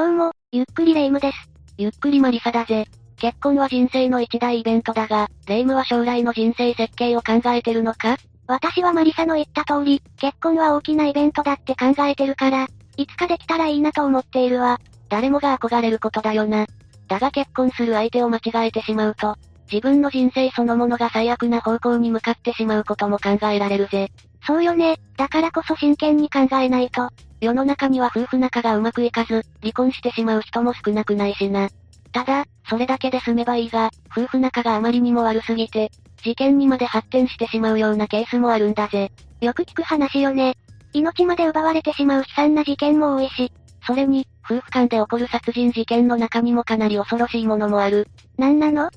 どうも、ゆっくりレ夢ムです。ゆっくりマリサだぜ。結婚は人生の一大イベントだが、レ夢ムは将来の人生設計を考えてるのか？私はマリサの言った通り、結婚は大きなイベントだって考えてるから、いつかできたらいいなと思っているわ。誰もが憧れることだよな。だが結婚する相手を間違えてしまうと、自分の人生そのものが最悪な方向に向かってしまうことも考えられるぜ。そうよね、だからこそ真剣に考えないと。世の中には夫婦仲がうまくいかず、離婚してしまう人も少なくないしな。ただ、それだけで済めばいいが、夫婦仲があまりにも悪すぎて、事件にまで発展してしまうようなケースもあるんだぜ。よく聞く話よね。命まで奪われてしまう悲惨な事件も多いし。それに、夫婦間で起こる殺人事件の中にもかなり恐ろしいものもある。なんなの？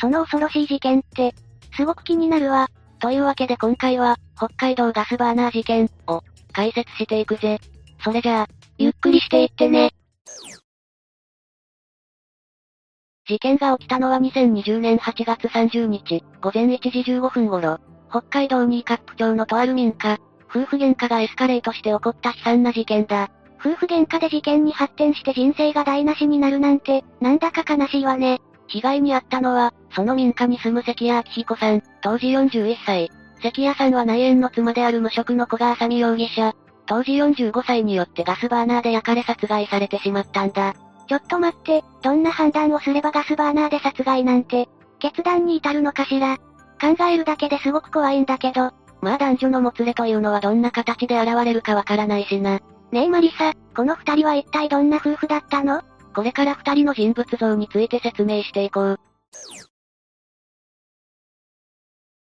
その恐ろしい事件って、すごく気になるわ。というわけで今回は、北海道ガスバーナー事件を解説していくぜ。それじゃあ、ゆっくりしていってね。事件が起きたのは2020年8月30日、午前1時15分頃、北海道新カップ町のとある民家、夫婦喧嘩がエスカレートして起こった悲惨な事件だ。夫婦喧嘩で事件に発展して人生が台無しになるなんて、なんだか悲しいわね。被害に遭ったのは、その民家に住む関谷明彦さん、当時41歳。関谷さんは内縁の妻である無職の小川さみ容疑者。当時45歳によってガスバーナーで焼かれ殺害されてしまったんだ。ちょっと待って、どんな判断をすればガスバーナーで殺害なんて、決断に至るのかしら。考えるだけですごく怖いんだけど。まあ男女のもつれというのはどんな形で現れるかわからないしな。ねえマリサ、この二人は一体どんな夫婦だったの？これから二人の人物像について説明していこう。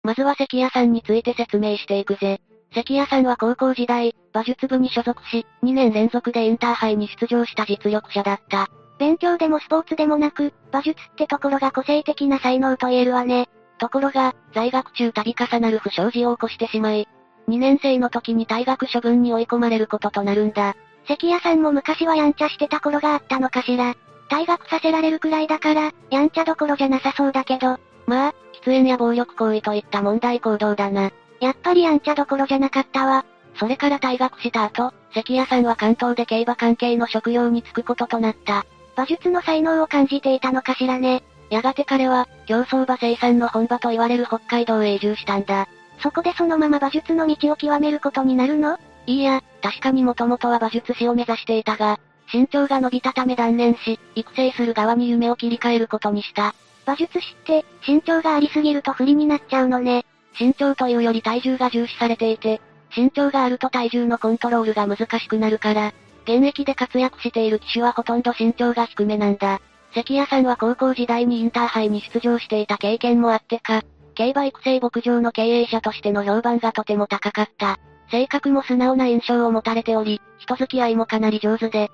まずは関谷さんについて説明していくぜ。関谷さんは高校時代、馬術部に所属し、2年連続でインターハイに出場した実力者だった。勉強でもスポーツでもなく、馬術ってところが個性的な才能と言えるわね。ところが、在学中度重なる不祥事を起こしてしまい、2年生の時に退学処分に追い込まれることとなるんだ。関谷さんも昔はやんちゃしてた頃があったのかしら。退学させられるくらいだから、やんちゃどころじゃなさそうだけど。まあ、喫煙や暴力行為といった問題行動だな。やっぱりやんちゃどころじゃなかったわ。それから退学した後、関谷さんは関東で競馬関係の職業に就くこととなった。馬術の才能を感じていたのかしらね。やがて彼は、競走馬生産の本場と言われる北海道へ移住したんだ。そこでそのまま馬術の道を極めることになるの？いいや、確かにもともとは馬術師を目指していたが、身長が伸びたため断念し、育成する側に夢を切り替えることにした。馬術師って、身長がありすぎると不利になっちゃうのね。身長というより体重が重視されていて、身長があると体重のコントロールが難しくなるから、現役で活躍している騎手はほとんど身長が低めなんだ。関谷さんは高校時代にインターハイに出場していた経験もあってか、競馬育成牧場の経営者としての評判がとても高かった。性格も素直な印象を持たれており、人付き合いもかなり上手で、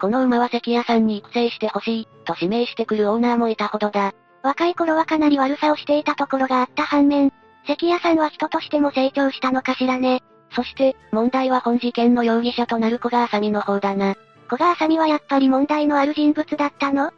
この馬は関谷さんに育成してほしい、と指名してくるオーナーもいたほどだ。若い頃はかなり悪さをしていたところがあった反面、関谷さんは人としても成長したのかしらね。そして、問題は本事件の容疑者となる小川さみの方だな。小川さみはやっぱり問題のある人物だったの？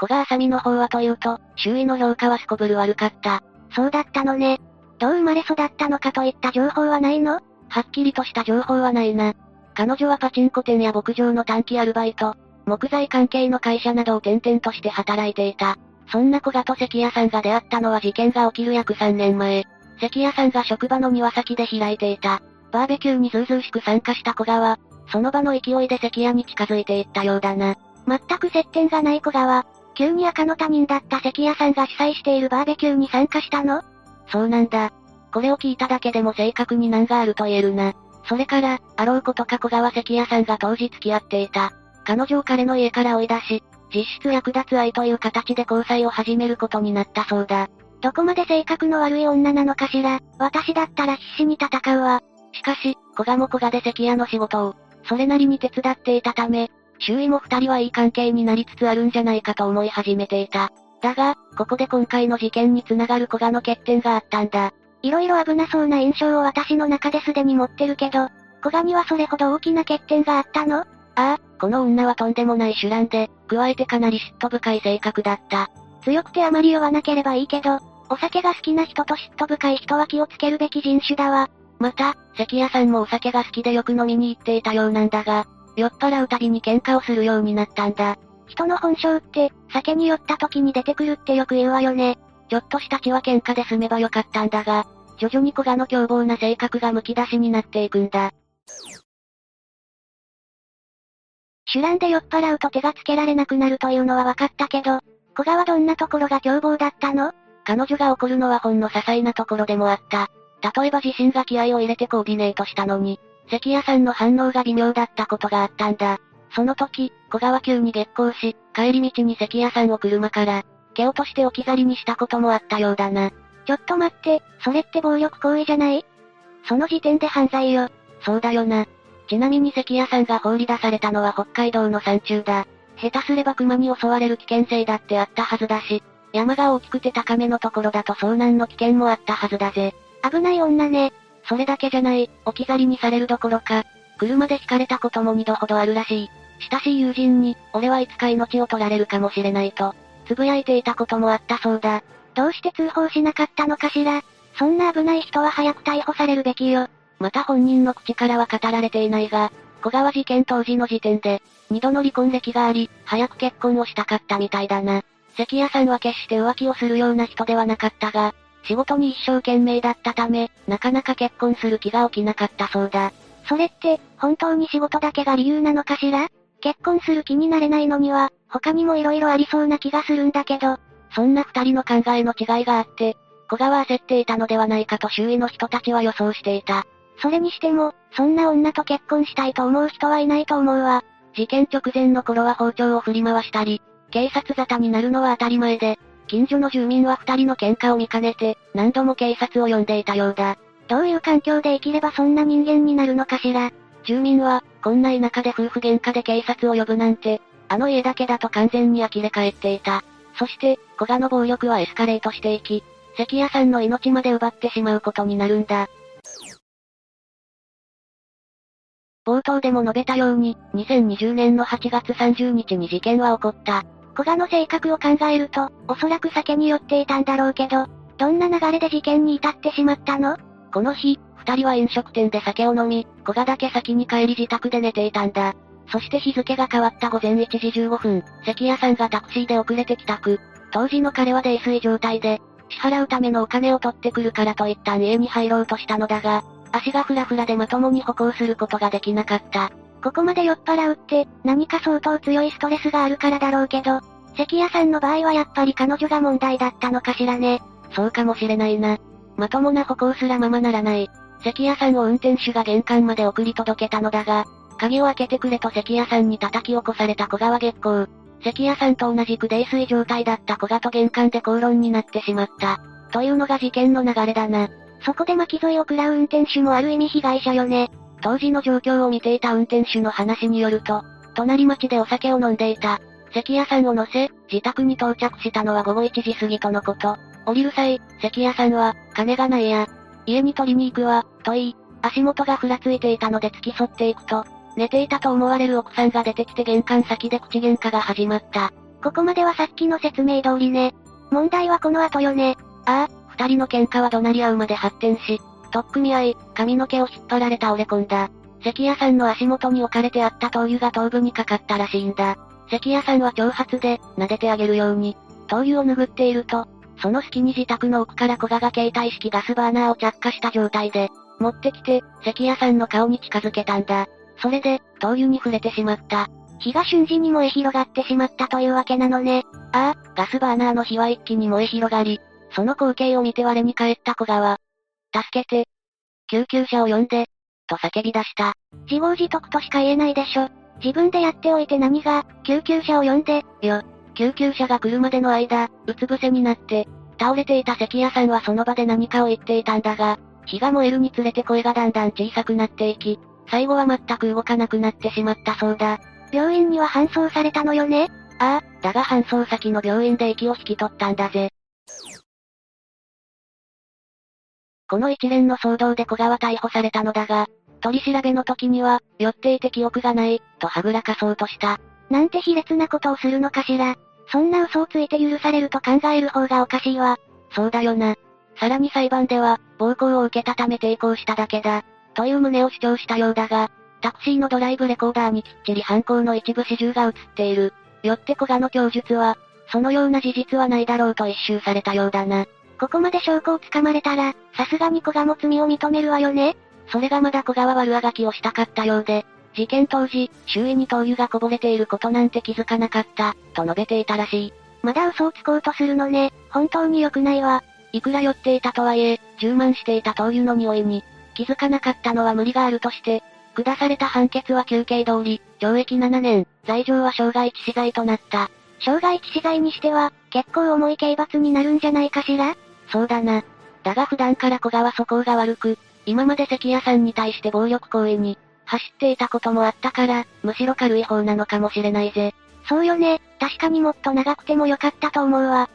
小川さみの方はというと、周囲の評価はすこぶる悪かった。そうだったのね。どう生まれ育ったのかといった情報はないの？はっきりとした情報はないな。彼女はパチンコ店や牧場の短期アルバイト、木材関係の会社などを転々として働いていた。そんな小賀と関谷さんが出会ったのは事件が起きる約3年前。関谷さんが職場の庭先で開いていた。バーベキューにずうずうしく参加した小賀は、その場の勢いで関谷に近づいていったようだな。全く接点がない小川。急に赤の他人だった関谷さんが主催しているバーベキューに参加したの？そうなんだ。これを聞いただけでも正確に難があると言えるな。それから、あろうことか小川関谷さんが当時付き合っていた。彼女を彼の家から追い出し、実質役立つ愛という形で交際を始めることになったそうだ。どこまで性格の悪い女なのかしら。私だったら必死に戦うわ。しかし、小賀も小賀で関谷の仕事を、それなりに手伝っていたため、周囲も二人はいい関係になりつつあるんじゃないかと思い始めていた。だが、ここで今回の事件につながる小賀の欠点があったんだ。色々危なそうな印象を私の中ですでに持ってるけど、小賀にはそれほど大きな欠点があったの？ああ、この女はとんでもない手乱で、加えてかなり嫉妬深い性格だった。強くてあまり酔わなければいいけど、お酒が好きな人と嫉妬深い人は気をつけるべき人種だわ。また、関谷さんもお酒が好きでよく飲みに行っていたようなんだが、酔っ払うたびに喧嘩をするようになったんだ。人の本性って、酒に酔った時に出てくるってよく言うわよね。ちょっとした血は喧嘩で済めばよかったんだが、徐々に古賀の凶暴な性格が剥き出しになっていくんだ。酒乱で酔っ払うと手がつけられなくなるというのは分かったけど、古賀はどんなところが凶暴だったの？彼女が怒るのはほんの些細なところでもあった。例えば自身が気合を入れてコーディネートしたのに、関谷さんの反応が微妙だったことがあったんだ。その時、古賀は急に激高し、帰り道に関谷さんを車から、蹴落として置き去りにしたこともあったようだな。ちょっと待って、それって暴力行為じゃない？その時点で犯罪よ。そうだよな。ちなみに関谷さんが放り出されたのは北海道の山中だ。下手すれば熊に襲われる危険性だってあったはずだし、山が大きくて高めのところだと遭難の危険もあったはずだぜ。危ない女ね。それだけじゃない、置き去りにされるどころか、車で引かれたことも二度ほどあるらしい。親しい友人に、俺はいつか命を取られるかもしれないと、つぶやいていたこともあったそうだ。どうして通報しなかったのかしらそんな危ない人は早く逮捕されるべきよ。また本人の口からは語られていないが、小川事件当時の時点で、二度の離婚歴があり、早く結婚をしたかったみたいだな。関谷さんは決して浮気をするような人ではなかったが、仕事に一生懸命だったため、なかなか結婚する気が起きなかったそうだ。それって、本当に仕事だけが理由なのかしら？結婚する気になれないのには、他にも色々ありそうな気がするんだけど。そんな二人の考えの違いがあって、小川焦っていたのではないかと周囲の人たちは予想していた。それにしても、そんな女と結婚したいと思う人はいないと思うわ。事件直前の頃は包丁を振り回したり、警察沙汰になるのは当たり前で、近所の住民は二人の喧嘩を見かねて、何度も警察を呼んでいたようだ。どういう環境で生きればそんな人間になるのかしら。住民は、こんな田舎で夫婦喧嘩で警察を呼ぶなんて、あの家だけだと完全に呆れ返っていた。そして、古賀の暴力はエスカレートしていき、関谷さんの命まで奪ってしまうことになるんだ。冒頭でも述べたように、2020年の8月30日に事件は起こった。古賀の性格を考えると、おそらく酒に酔っていたんだろうけど、どんな流れで事件に至ってしまったの？この日、二人は飲食店で酒を飲み、古賀だけ先に帰り自宅で寝ていたんだ。そして日付が変わった午前1時15分、関谷さんがタクシーで遅れて帰宅。当時の彼は泥酔状態で、支払うためのお金を取ってくるからと一旦家に入ろうとしたのだが、足がフラフラでまともに歩行することができなかった。ここまで酔っ払うって、何か相当強いストレスがあるからだろうけど、関谷さんの場合はやっぱり彼女が問題だったのかしらね。そうかもしれないな。まともな歩行すらままならない。関谷さんを運転手が玄関まで送り届けたのだが、鍵を開けてくれと関谷さんに叩き起こされた小川月光。関谷さんと同じく泥酔状態だった小川と玄関で口論になってしまった。というのが事件の流れだな。そこで巻き添えを食らう運転手もある意味被害者よね。当時の状況を見ていた運転手の話によると、隣町でお酒を飲んでいた。関谷さんを乗せ、自宅に到着したのは午後1時過ぎとのこと。降りる際、関谷さんは、金がないや。家に取りに行くわ、と言い、足元がふらついていたので付き添っていくと、寝ていたと思われる奥さんが出てきて玄関先で口喧嘩が始まった。ここまではさっきの説明通りね。問題はこの後よね。ああ、二人の喧嘩は怒鳴り合うまで発展し、取っ組み合い、髪の毛を引っ張られ倒れ込んだ。関谷さんの足元に置かれてあった灯油が頭部にかかったらしいんだ。関谷さんは挑発で、撫でてあげるように、灯油を拭っていると、その隙に自宅の奥から小賀が携帯式ガスバーナーを着火した状態で、持ってきて、関谷さんの顔に近づけたんだ。それで、灯油に触れてしまった。火が瞬時に燃え広がってしまったというわけなのね。ああ、ガスバーナーの火は一気に燃え広がり、その光景を見て我に返った小川。助けて。救急車を呼んで。と叫び出した。自業自得としか言えないでしょ。自分でやっておいて何が、救急車を呼んで。よ。救急車が来るまでの間、うつ伏せになって、倒れていた関谷さんはその場で何かを言っていたんだが、火が燃えるにつれて声がだんだん小さくなっていき、最後は全く動かなくなってしまったそうだ。病院には搬送されたのよねああ、だが搬送先の病院で息を引き取ったんだぜ。この一連の騒動で小川逮捕されたのだが、取り調べの時には、酔っていて記憶がない、とはぐらかそうとした。なんて卑劣なことをするのかしら。そんな嘘をついて許されると考える方がおかしいわ。そうだよな。さらに裁判では、暴行を受けたため抵抗しただけだ。という旨を主張したようだが、タクシーのドライブレコーダーにきっちり犯行の一部始終が映っている。よって古賀の供述は、そのような事実はないだろうと一周されたようだな。ここまで証拠をつかまれたら、さすがに古賀も罪を認めるわよねそれがまだ古賀は悪あがきをしたかったようで、事件当時、周囲に灯油がこぼれていることなんて気づかなかった、と述べていたらしい。まだ嘘をつこうとするのね、本当に良くないわ。いくら酔っていたとはいえ、充満していた灯油の匂いに、気づかなかったのは無理があるとして、下された判決は休刑通り、懲役7年、罪状は傷害致死罪となった。傷害致死罪にしては、結構重い刑罰になるんじゃないかしら？そうだな。だが普段から古賀は素行が悪く、今まで関谷さんに対して暴力行為に、走っていたこともあったから、むしろ軽い方なのかもしれないぜ。そうよね、確かにもっと長くてもよかったと思うわ。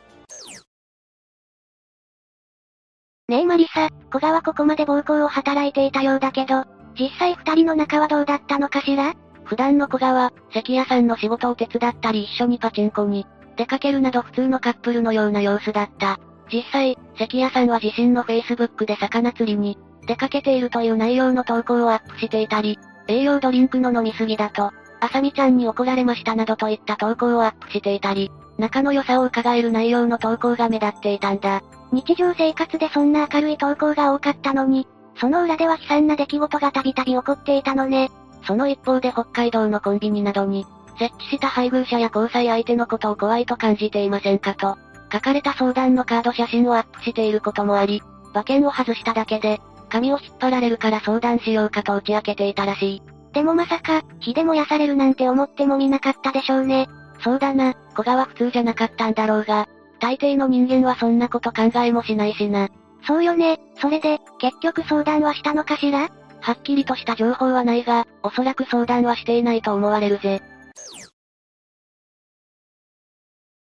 ねえマリサ、古賀はここまで暴行を働いていたようだけど、実際二人の仲はどうだったのかしら？普段の古賀は、関谷さんの仕事を手伝ったり一緒にパチンコに、出かけるなど普通のカップルのような様子だった。実際、関谷さんは自身の Facebook で魚釣りに、出かけているという内容の投稿をアップしていたり、栄養ドリンクの飲みすぎだと、あさみちゃんに怒られましたなどといった投稿をアップしていたり、仲の良さを伺える内容の投稿が目立っていたんだ。日常生活でそんな明るい投稿が多かったのに、その裏では悲惨な出来事がたびたび起こっていたのね。その一方で北海道のコンビニなどに、設置した配偶者や交際相手のことを怖いと感じていませんかと、書かれた相談のカード写真をアップしていることもあり、馬券を外しただけで、髪を引っ張られるから相談しようかと打ち明けていたらしい。でもまさか、火で燃やされるなんて思ってもみなかったでしょうね。そうだな、古賀は普通じゃなかったんだろうが、大抵の人間はそんなこと考えもしないしな。そうよね、それで、結局相談はしたのかしら？はっきりとした情報はないが、おそらく相談はしていないと思われるぜ。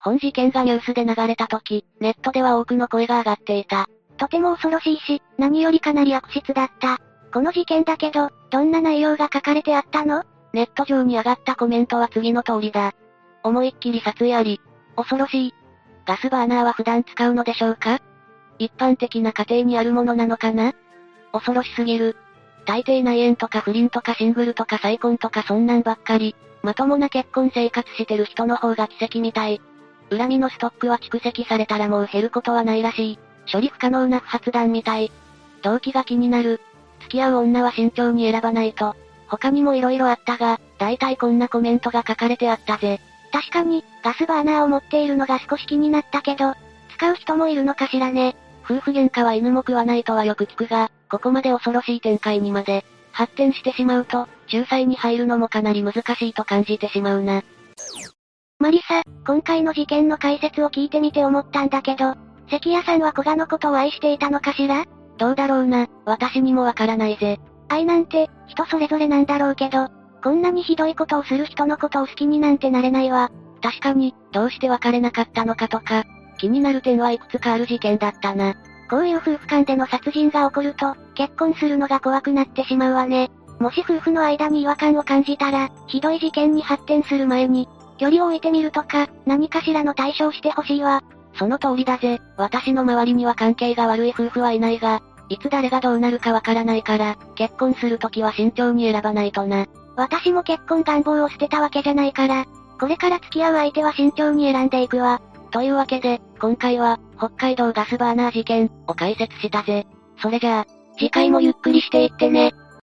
本事件がニュースで流れた時、ネットでは多くの声が上がっていた。とても恐ろしいし、何よりかなり悪質だった。この事件だけど、どんな内容が書かれてあったの？ネット上に上がったコメントは次の通りだ。思いっきり殺意あり。恐ろしい。ガスバーナーは普段使うのでしょうか？一般的な家庭にあるものなのかな？恐ろしすぎる。大抵内縁とか不倫とかシングルとか再婚とかそんなんばっかり。まともな結婚生活してる人の方が奇跡みたい。恨みのストックは蓄積されたらもう減ることはないらしい。処理不可能な不発弾みたい。動機が気になる。付き合う女は慎重に選ばないと。他にも色々あったが、大体こんなコメントが書かれてあったぜ。確かに、ガスバーナーを持っているのが少し気になったけど、使う人もいるのかしらね。夫婦喧嘩は犬も食わないとはよく聞くが、ここまで恐ろしい展開にまで、発展してしまうと、仲裁に入るのもかなり難しいと感じてしまうな。マリサ、今回の事件の解説を聞いてみて思ったんだけど、関谷さんは古賀のことを愛していたのかしら？どうだろうな、私にもわからないぜ。愛なんて、人それぞれなんだろうけど、こんなにひどいことをする人のことを好きになんてなれないわ。確かに、どうして別れなかったのかとか、気になる点はいくつかある事件だったな。こういう夫婦間での殺人が起こると、結婚するのが怖くなってしまうわね。もし夫婦の間に違和感を感じたら、ひどい事件に発展する前に、距離を置いてみるとか、何かしらの対処をしてほしいわ。その通りだぜ。私の周りには関係が悪い夫婦はいないが、いつ誰がどうなるかわからないから、結婚するときは慎重に選ばないとな。私も結婚願望を捨てたわけじゃないから、これから付き合う相手は慎重に選んでいくわ。というわけで、今回は、北海道ガスバーナー事件を解説したぜ。それじゃあ、次回もゆっくりしていってね。